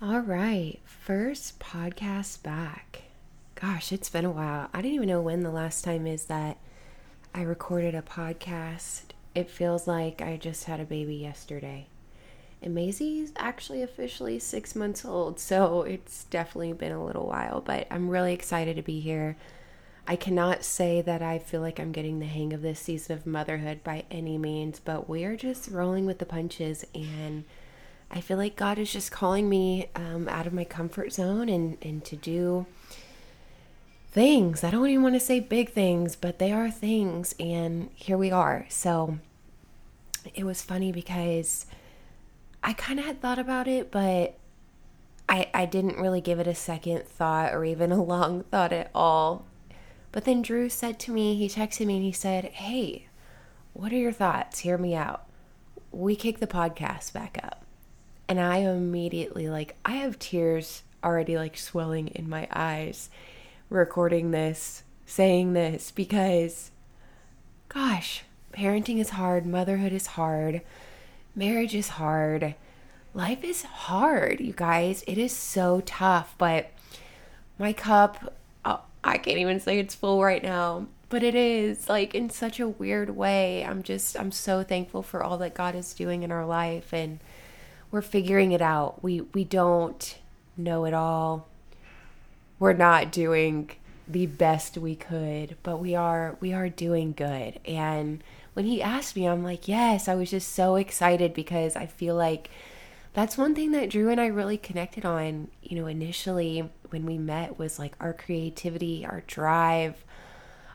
All right, first podcast back. Gosh, it's been a while. I didn't even know when the last time is that I recorded a podcast. It feels like I just had a baby yesterday. And Maisie's actually officially six months old, so it's definitely been a little while, but I'm really excited to be here. I cannot say that I feel like I'm getting the hang of this season of motherhood by any means, but we are just rolling with the punches and I feel like God is just calling me um, out of my comfort zone and, and to do things. I don't even want to say big things, but they are things. And here we are. So it was funny because I kind of had thought about it, but I, I didn't really give it a second thought or even a long thought at all. But then Drew said to me, he texted me and he said, Hey, what are your thoughts? Hear me out. We kick the podcast back up. And I immediately, like, I have tears already, like, swelling in my eyes recording this, saying this, because, gosh, parenting is hard, motherhood is hard, marriage is hard, life is hard, you guys. It is so tough, but my cup, oh, I can't even say it's full right now but it is like in such a weird way. I'm just I'm so thankful for all that God is doing in our life and we're figuring it out. We we don't know it all. We're not doing the best we could, but we are we are doing good. And when he asked me, I'm like, "Yes." I was just so excited because I feel like that's one thing that Drew and I really connected on, you know, initially when we met was like our creativity, our drive,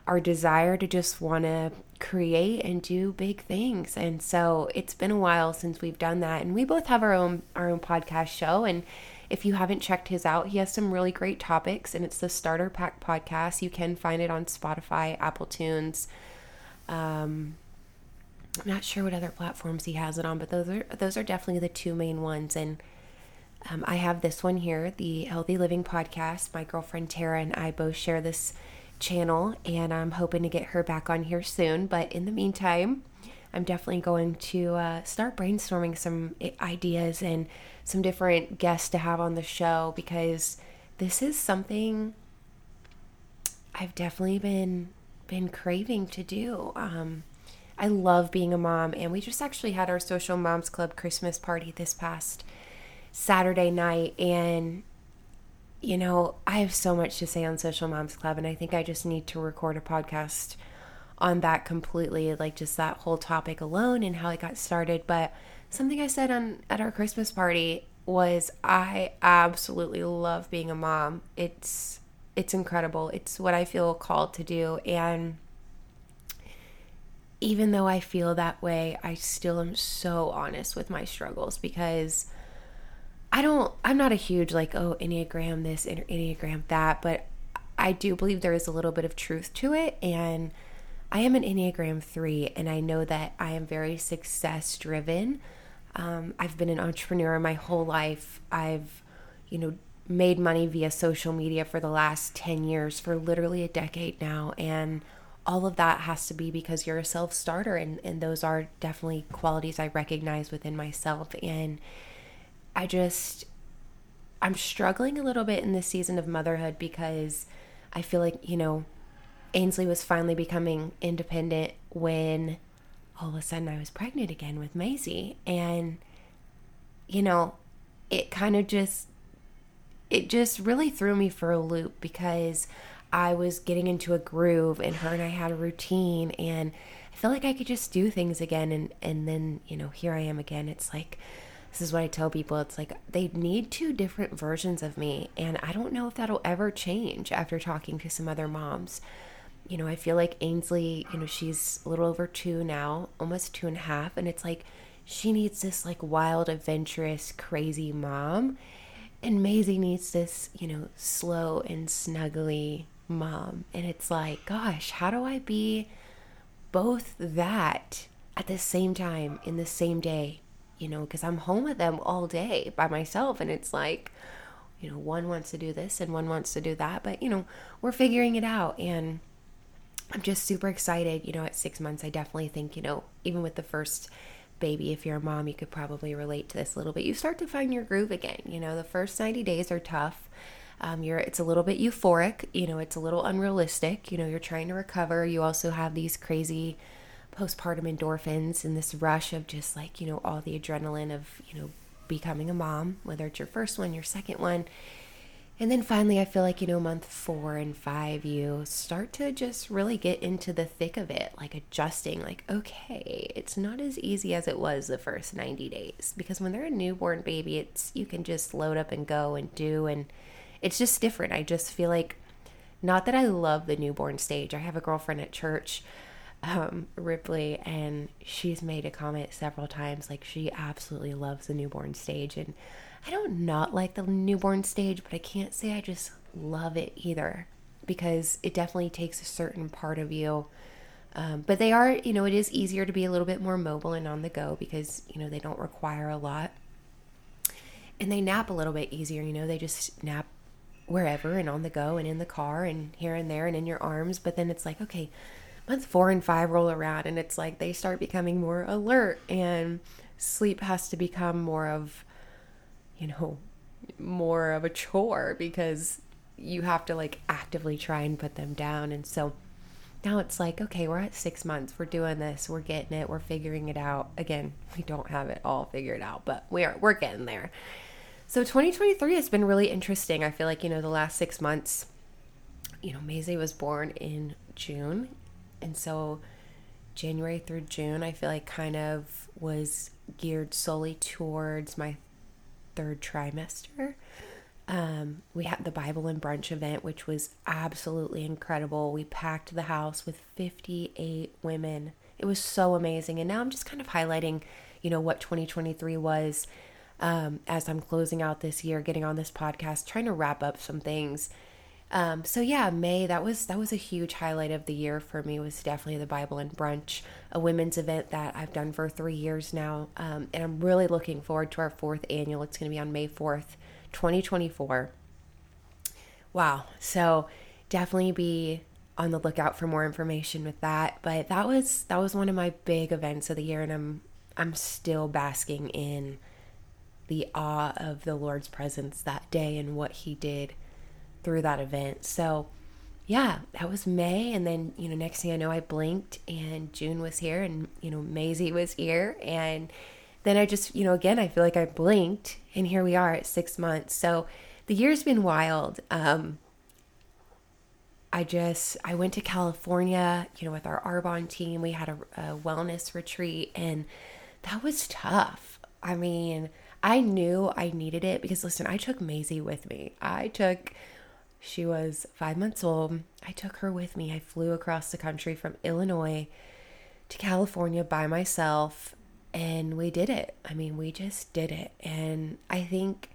our desire to just want to create and do big things. And so it's been a while since we've done that. And we both have our own our own podcast show and if you haven't checked his out, he has some really great topics and it's the Starter Pack podcast. You can find it on Spotify, Apple Tunes. Um I'm not sure what other platforms he has it on, but those are those are definitely the two main ones and um, I have this one here, the Healthy Living Podcast. My girlfriend Tara and I both share this channel, and I'm hoping to get her back on here soon. But in the meantime, I'm definitely going to uh, start brainstorming some ideas and some different guests to have on the show because this is something I've definitely been been craving to do. Um, I love being a mom, and we just actually had our social moms club Christmas party this past Saturday night, and you know, I have so much to say on Social Moms Club, and I think I just need to record a podcast on that completely, like just that whole topic alone and how it got started. But something I said on at our Christmas party was I absolutely love being a mom. It's it's incredible. It's what I feel called to do and even though I feel that way, I still am so honest with my struggles because I don't, I'm not a huge like, oh, Enneagram this, Enneagram that, but I do believe there is a little bit of truth to it. And I am an Enneagram 3, and I know that I am very success driven. Um, I've been an entrepreneur my whole life. I've, you know, made money via social media for the last 10 years, for literally a decade now. And all of that has to be because you're a self starter. And, and those are definitely qualities I recognize within myself. And, I just I'm struggling a little bit in this season of motherhood because I feel like, you know, Ainsley was finally becoming independent when all of a sudden I was pregnant again with Maisie and you know, it kind of just it just really threw me for a loop because I was getting into a groove and her and I had a routine and I felt like I could just do things again and and then, you know, here I am again. It's like this is what I tell people. It's like they need two different versions of me. And I don't know if that'll ever change after talking to some other moms. You know, I feel like Ainsley, you know, she's a little over two now, almost two and a half. And it's like she needs this like wild, adventurous, crazy mom. And Maisie needs this, you know, slow and snuggly mom. And it's like, gosh, how do I be both that at the same time in the same day? You know, because I'm home with them all day by myself. And it's like, you know, one wants to do this and one wants to do that. But, you know, we're figuring it out. And I'm just super excited. You know, at six months, I definitely think, you know, even with the first baby, if you're a mom, you could probably relate to this a little bit. You start to find your groove again. You know, the first 90 days are tough. Um, you're it's a little bit euphoric, you know, it's a little unrealistic. You know, you're trying to recover. You also have these crazy postpartum endorphins and this rush of just like, you know, all the adrenaline of, you know, becoming a mom, whether it's your first one, your second one. And then finally, I feel like, you know, month four and five, you start to just really get into the thick of it, like adjusting, like, okay, it's not as easy as it was the first 90 days. Because when they're a newborn baby, it's, you can just load up and go and do. And it's just different. I just feel like, not that I love the newborn stage. I have a girlfriend at church, um, Ripley, and she's made a comment several times, like, she absolutely loves the newborn stage. And, I don't not like the newborn stage, but I can't say I just love it either because it definitely takes a certain part of you. Um, but they are, you know, it is easier to be a little bit more mobile and on the go because, you know, they don't require a lot. And they nap a little bit easier, you know, they just nap wherever and on the go and in the car and here and there and in your arms. But then it's like, okay, month four and five roll around and it's like they start becoming more alert and sleep has to become more of you know, more of a chore because you have to like actively try and put them down. And so now it's like, okay, we're at six months. We're doing this. We're getting it. We're figuring it out. Again, we don't have it all figured out, but we are, we're getting there. So 2023 has been really interesting. I feel like, you know, the last six months, you know, Maisie was born in June. And so January through June, I feel like kind of was geared solely towards my third trimester. Um, we had the Bible and brunch event, which was absolutely incredible. We packed the house with 58 women. It was so amazing. And now I'm just kind of highlighting, you know, what 2023 was um, as I'm closing out this year, getting on this podcast, trying to wrap up some things. Um, so yeah, May that was that was a huge highlight of the year for me. Was definitely the Bible and brunch, a women's event that I've done for three years now, um, and I'm really looking forward to our fourth annual. It's going to be on May fourth, 2024. Wow! So definitely be on the lookout for more information with that. But that was that was one of my big events of the year, and I'm I'm still basking in the awe of the Lord's presence that day and what He did through that event. So, yeah, that was May. And then, you know, next thing I know, I blinked and June was here and, you know, Maisie was here. And then I just, you know, again, I feel like I blinked and here we are at six months. So the year's been wild. Um, I just, I went to California, you know, with our Arbonne team. We had a, a wellness retreat and that was tough. I mean, I knew I needed it because listen, I took Maisie with me. I took she was five months old. I took her with me. I flew across the country from Illinois to California by myself, and we did it. I mean, we just did it. And I think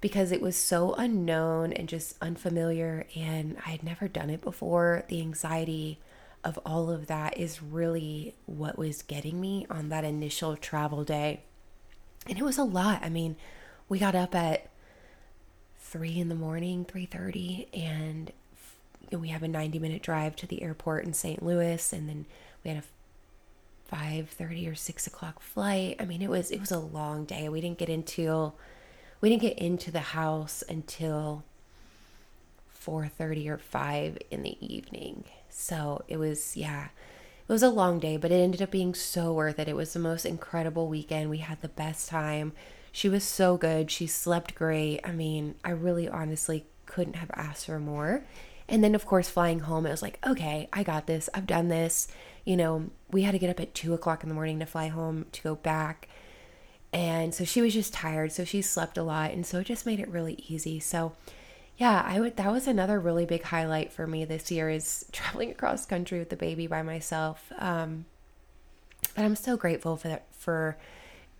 because it was so unknown and just unfamiliar, and I had never done it before, the anxiety of all of that is really what was getting me on that initial travel day. And it was a lot. I mean, we got up at three in the morning, three thirty, and we have a ninety minute drive to the airport in St. Louis, and then we had a five thirty or six o'clock flight. I mean, it was it was a long day. We didn't get into we didn't get into the house until four thirty or five in the evening. So it was yeah. It was a long day, but it ended up being so worth it. It was the most incredible weekend. We had the best time she was so good. She slept great. I mean, I really honestly couldn't have asked for more. And then, of course, flying home, it was like, okay, I got this. I've done this. You know, we had to get up at two o'clock in the morning to fly home to go back. And so she was just tired. So she slept a lot. And so it just made it really easy. So, yeah, I would, that was another really big highlight for me this year is traveling across country with the baby by myself. Um, but I'm so grateful for that, for,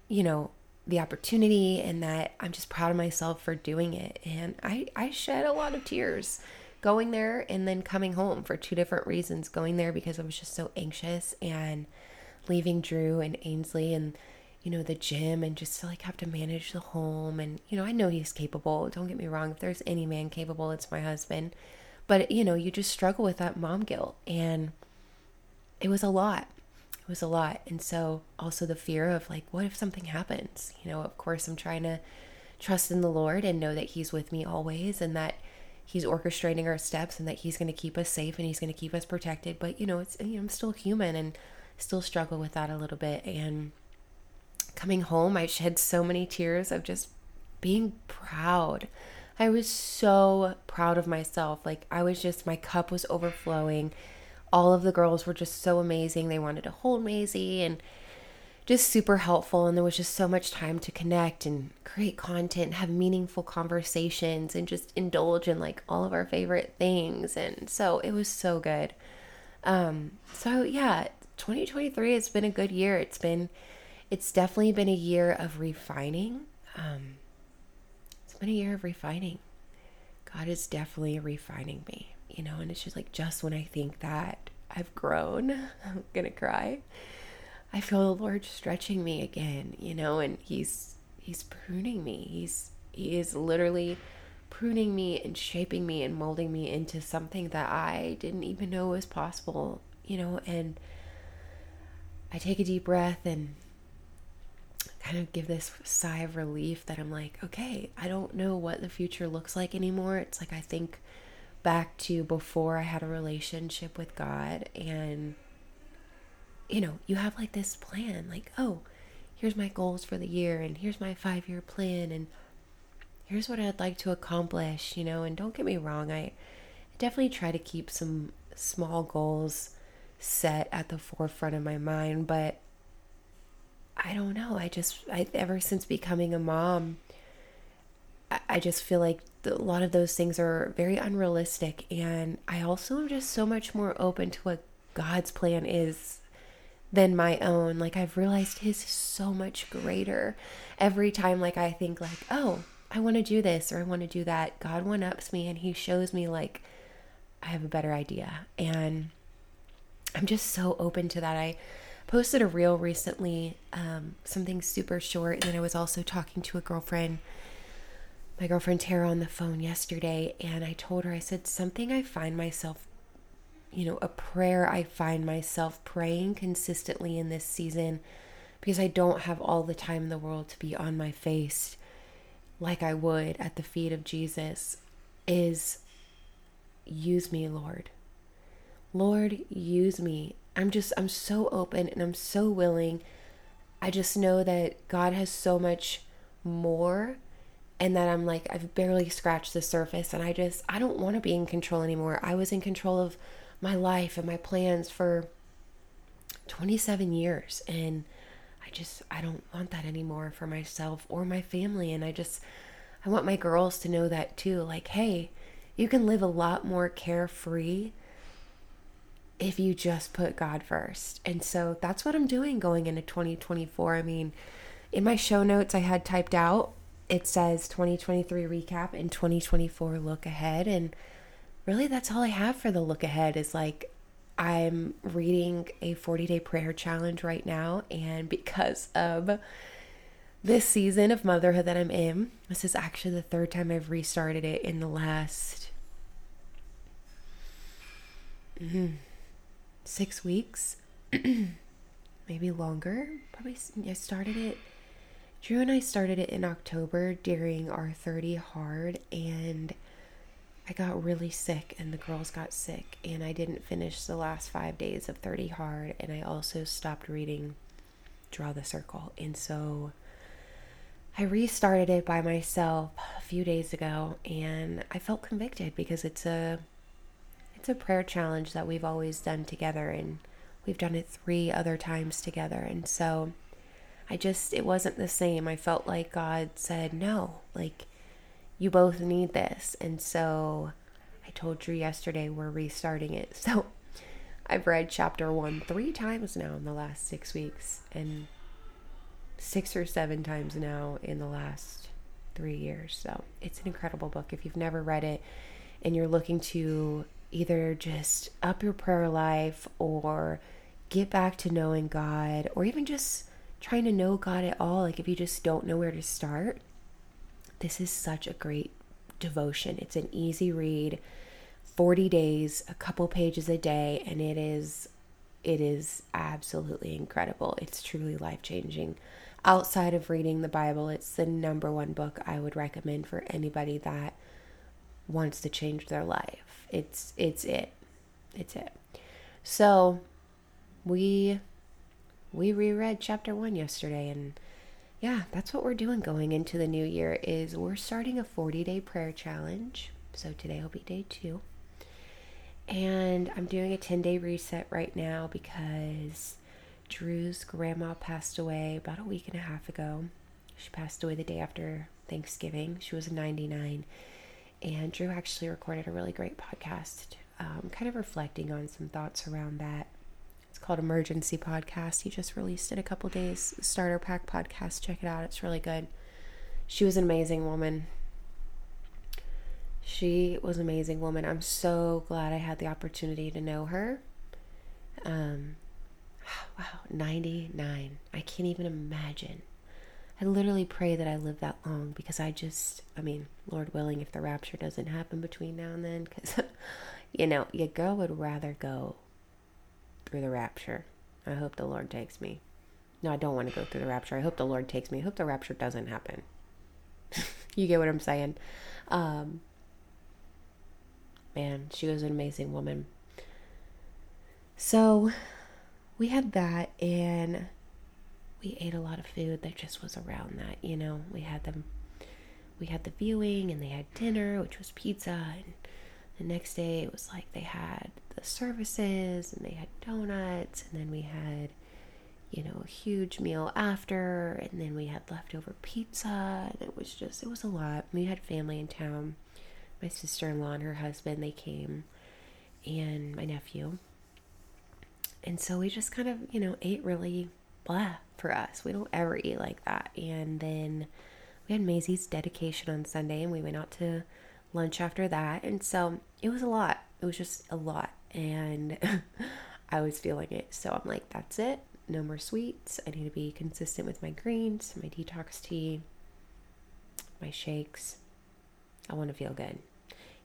you know, the opportunity and that I'm just proud of myself for doing it. And I, I shed a lot of tears going there and then coming home for two different reasons. Going there because I was just so anxious and leaving Drew and Ainsley and you know the gym and just to like have to manage the home and you know I know he's capable. Don't get me wrong. If there's any man capable, it's my husband. But you know, you just struggle with that mom guilt and it was a lot. It was a lot. And so also the fear of like, what if something happens? You know, of course, I'm trying to trust in the Lord and know that He's with me always and that He's orchestrating our steps and that He's going to keep us safe and He's going to keep us protected. But, you know, it's, you know, I'm still human and still struggle with that a little bit. And coming home, I shed so many tears of just being proud. I was so proud of myself. Like, I was just, my cup was overflowing. All of the girls were just so amazing. They wanted to hold Maisie and just super helpful. And there was just so much time to connect and create content, have meaningful conversations, and just indulge in like all of our favorite things. And so it was so good. Um, so yeah, 2023 has been a good year. It's been, it's definitely been a year of refining. Um, it's been a year of refining. God is definitely refining me, you know, and it's just like just when I think that I've grown, I'm gonna cry. I feel the Lord stretching me again, you know, and He's He's pruning me. He's He is literally pruning me and shaping me and molding me into something that I didn't even know was possible, you know, and I take a deep breath and kind of give this sigh of relief that I'm like, okay, I don't know what the future looks like anymore. It's like I think back to before I had a relationship with God and you know, you have like this plan like, oh, here's my goals for the year and here's my 5-year plan and here's what I'd like to accomplish, you know, and don't get me wrong, I definitely try to keep some small goals set at the forefront of my mind, but I don't know. I just, I, ever since becoming a mom, I, just feel like a lot of those things are very unrealistic. And I also am just so much more open to what God's plan is than my own. Like I've realized his is so much greater. Every time like I think like, oh, I want to do this or I want to do that, God one ups me and he shows me like I have a better idea. And I'm just so open to that. I posted a reel recently, um, something super short, and then I was also talking to a girlfriend, my girlfriend Tara, on the phone yesterday, and I told her, I said, something I find myself, you know, a prayer I find myself praying consistently in this season because I don't have all the time in the world to be on my face like I would at the feet of Jesus is use me, Lord. Lord, use me. I'm just, I'm so open and I'm so willing. I just know that God has so much more and that I'm like, I've barely scratched the surface and I just, I don't want to be in control anymore. I was in control of my life and my plans for 27 years and I just, I don't want that anymore for myself or my family. And I just, I want my girls to know that too. Like, hey, you can live a lot more carefree if you just put God first. And so that's what I'm doing going into 2024. I mean, in my show notes, I had typed out it says 2023 recap and 2024 look ahead. And really, that's all I have for the look ahead is like, I'm reading a 40 day prayer challenge right now. And because of this season of motherhood that I'm in, this is actually the third time I've restarted it in the last. Mm-hmm six weeks, maybe longer. Probably I started it. Drew and I started it in October during our 30 hard, and I got really sick, and the girls got sick, and I didn't finish the last five days of 30 hard, and I also stopped reading Draw the Circle, and so I restarted it by myself a few days ago, and I felt convicted because it's a it's a prayer challenge that we've always done together and we've done it three other times together. And so I just, it wasn't the same. I felt like God said, no, like you both need this. And so I told Drew yesterday we're restarting it. So I've read chapter one three times now in the last six weeks and six or seven times now in the last three years. So it's an incredible book. If you've never read it and you're looking to either just up your prayer life or get back to knowing God or even just trying to know God at all, like if you just don't know where to start, this is such a great devotion. It's an easy read, 40 days, a couple pages a day, and it is it is absolutely incredible. It's truly life changing. Outside of reading the Bible, it's the number one book I would recommend for anybody that wants to change their life. It's it's it. It's it. So we we reread chapter 1 yesterday and yeah, that's what we're doing going into the new year is we're starting a 40-day prayer challenge. So today will be day 2. And I'm doing a 10-day reset right now because Drew's grandma passed away about a week and a half ago. She passed away the day after Thanksgiving. She was 99. And Drew actually recorded a really great podcast, um, kind of reflecting on some thoughts around that. Called Emergency Podcast. He just released it a couple days. Starter Pack Podcast. Check it out. It's really good. She was an amazing woman. She was an amazing woman. I'm so glad I had the opportunity to know her. Um, wow, 99. I can't even imagine. I literally pray that I live that long because I just, I mean, Lord willing, if the rapture doesn't happen between now and then, because, you know, your girl would rather go through the rapture. I hope the Lord takes me. No, I don't want to go through the rapture. I hope the Lord takes me. I hope the rapture doesn't happen. you get what I'm saying? Um, man, she was an amazing woman. So we had that and we ate a lot of food that just was around that, you know. We had them we had the viewing and they had dinner, which was pizza and the next day it was like they had the services and they had donuts and then we had you know, a huge meal after, and then we had leftover pizza, and it was just, it was a lot. We had family in town. My sister in law and her husband, they came, and my nephew. And so we just kind of, you know, ate really blah for us. We don't ever eat like that. And then we had Maisie's dedication on Sunday, and we went out to lunch after that. And so it was a lot. It was just a lot. And I was feeling it. So I'm like, that's it no more sweets. I need to be consistent with my greens, my detox tea, my shakes. I want to feel good.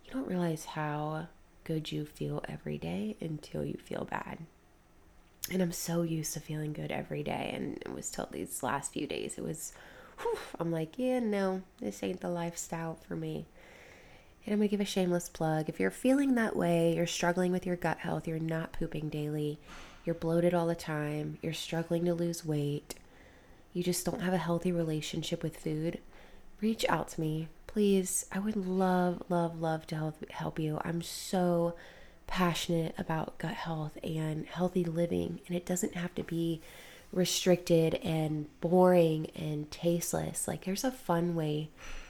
You don't realize how good you feel every day until you feel bad. And I'm so used to feeling good every day. And it was till these last few days, it was, whew, I'm like, yeah, no, this ain't the lifestyle for me. And I'm going to give a shameless plug. If you're feeling that way, you're struggling with your gut health, you're not pooping daily, you're bloated all the time, you're struggling to lose weight, you just don't have a healthy relationship with food, reach out to me. Please, I would love, love, love to help, help you. I'm so passionate about gut health and healthy living, and it doesn't have to be restricted and boring and tasteless. Like there's a fun way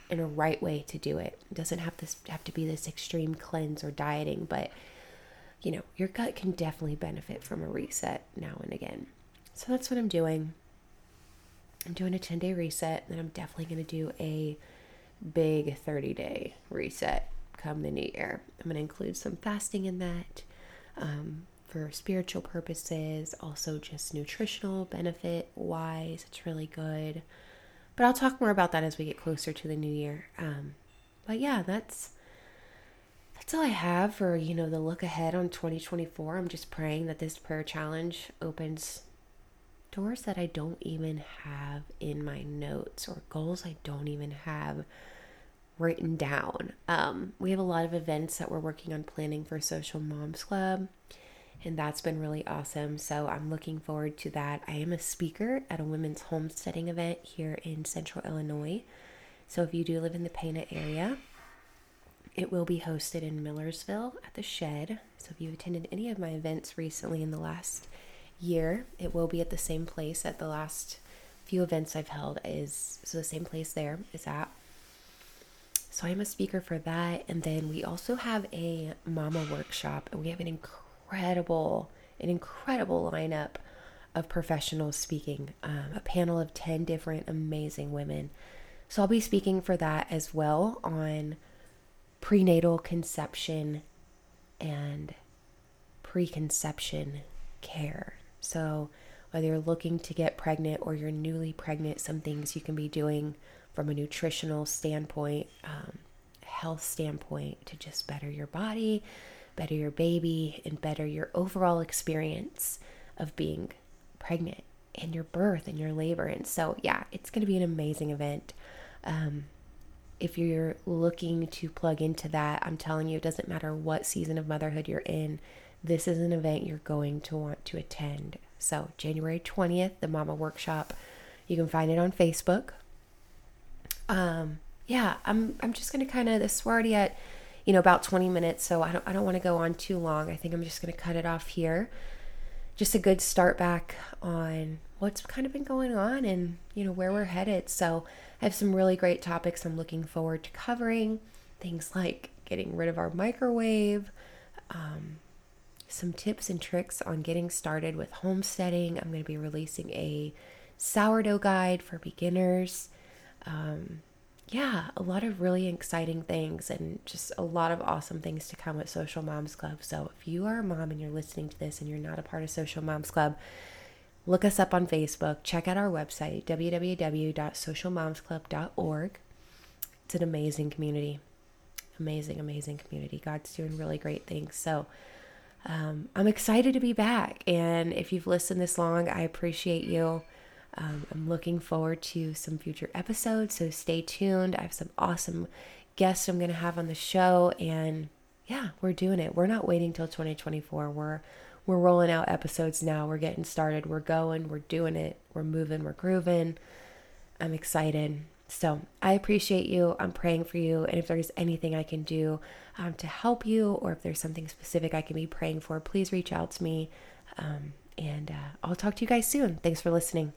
and a right way to do it. It doesn't have this have to be this extreme cleanse or dieting, but you know, your gut can definitely benefit from a reset now and again. So that's what I'm doing. I'm doing a 10 day reset, and then I'm definitely going to do a big 30 day reset come the new year. I'm going to include some fasting in that um, for spiritual purposes, also just nutritional benefit wise. It's really good. But I'll talk more about that as we get closer to the new year. Um, but yeah, that's that's all I have for, you know, the look ahead on 2024. I'm just praying that this prayer challenge opens doors that I don't even have in my notes or goals I don't even have written down. Um, we have a lot of events that we're working on planning for Social Moms Club, and that's been really awesome. So I'm looking forward to that. I am a speaker at a women's homesteading event here in central Illinois. So if you do live in the Pana area, it will be hosted in Millersville at the Shed. So if you've attended any of my events recently in the last year, it will be at the same place at the last few events I've held is so the same place there is at. So I'm a speaker for that and then we also have a mama workshop and we have an incredible an incredible lineup of professionals speaking, um, a panel of 10 different amazing women. So I'll be speaking for that as well on prenatal conception and preconception care. So, whether you're looking to get pregnant or you're newly pregnant, some things you can be doing from a nutritional standpoint, um, health standpoint to just better your body, better your baby, and better your overall experience of being pregnant and your birth and your labor. And so, yeah, it's going to be an amazing event. Um, if you're looking to plug into that, I'm telling you, it doesn't matter what season of motherhood you're in, this is an event you're going to want to attend. So, January 20th, the Mama Workshop, you can find it on Facebook. Um, yeah, I'm I'm just gonna kind of this we're already at, you know, about 20 minutes, so I don't I don't want to go on too long. I think I'm just gonna cut it off here. Just a good start back on what's kind of been going on and you know where we're headed. So I have some really great topics I'm looking forward to covering. Things like getting rid of our microwave, um, some tips and tricks on getting started with homesteading. I'm going to be releasing a sourdough guide for beginners. Um, yeah, a lot of really exciting things and just a lot of awesome things to come with Social Moms Club. So if you are a mom and you're listening to this and you're not a part of Social Moms Club, look us up on Facebook, check out our website, www.socialmomsclub.org. It's an amazing community. Amazing, amazing community. God's doing really great things. So um, I'm excited to be back. And if you've listened this long, I appreciate you. Um, I'm looking forward to some future episodes. So stay tuned. I have some awesome guests I'm going to have on the show. And yeah, we're doing it. We're not waiting till 2024. We're we're rolling out episodes now. We're getting started. We're going. We're doing it. We're moving. We're grooving. I'm excited. So I appreciate you. I'm praying for you. And if there's anything I can do um, to help you, or if there's something specific I can be praying for, please reach out to me. Um, and uh, I'll talk to you guys soon. Thanks for listening.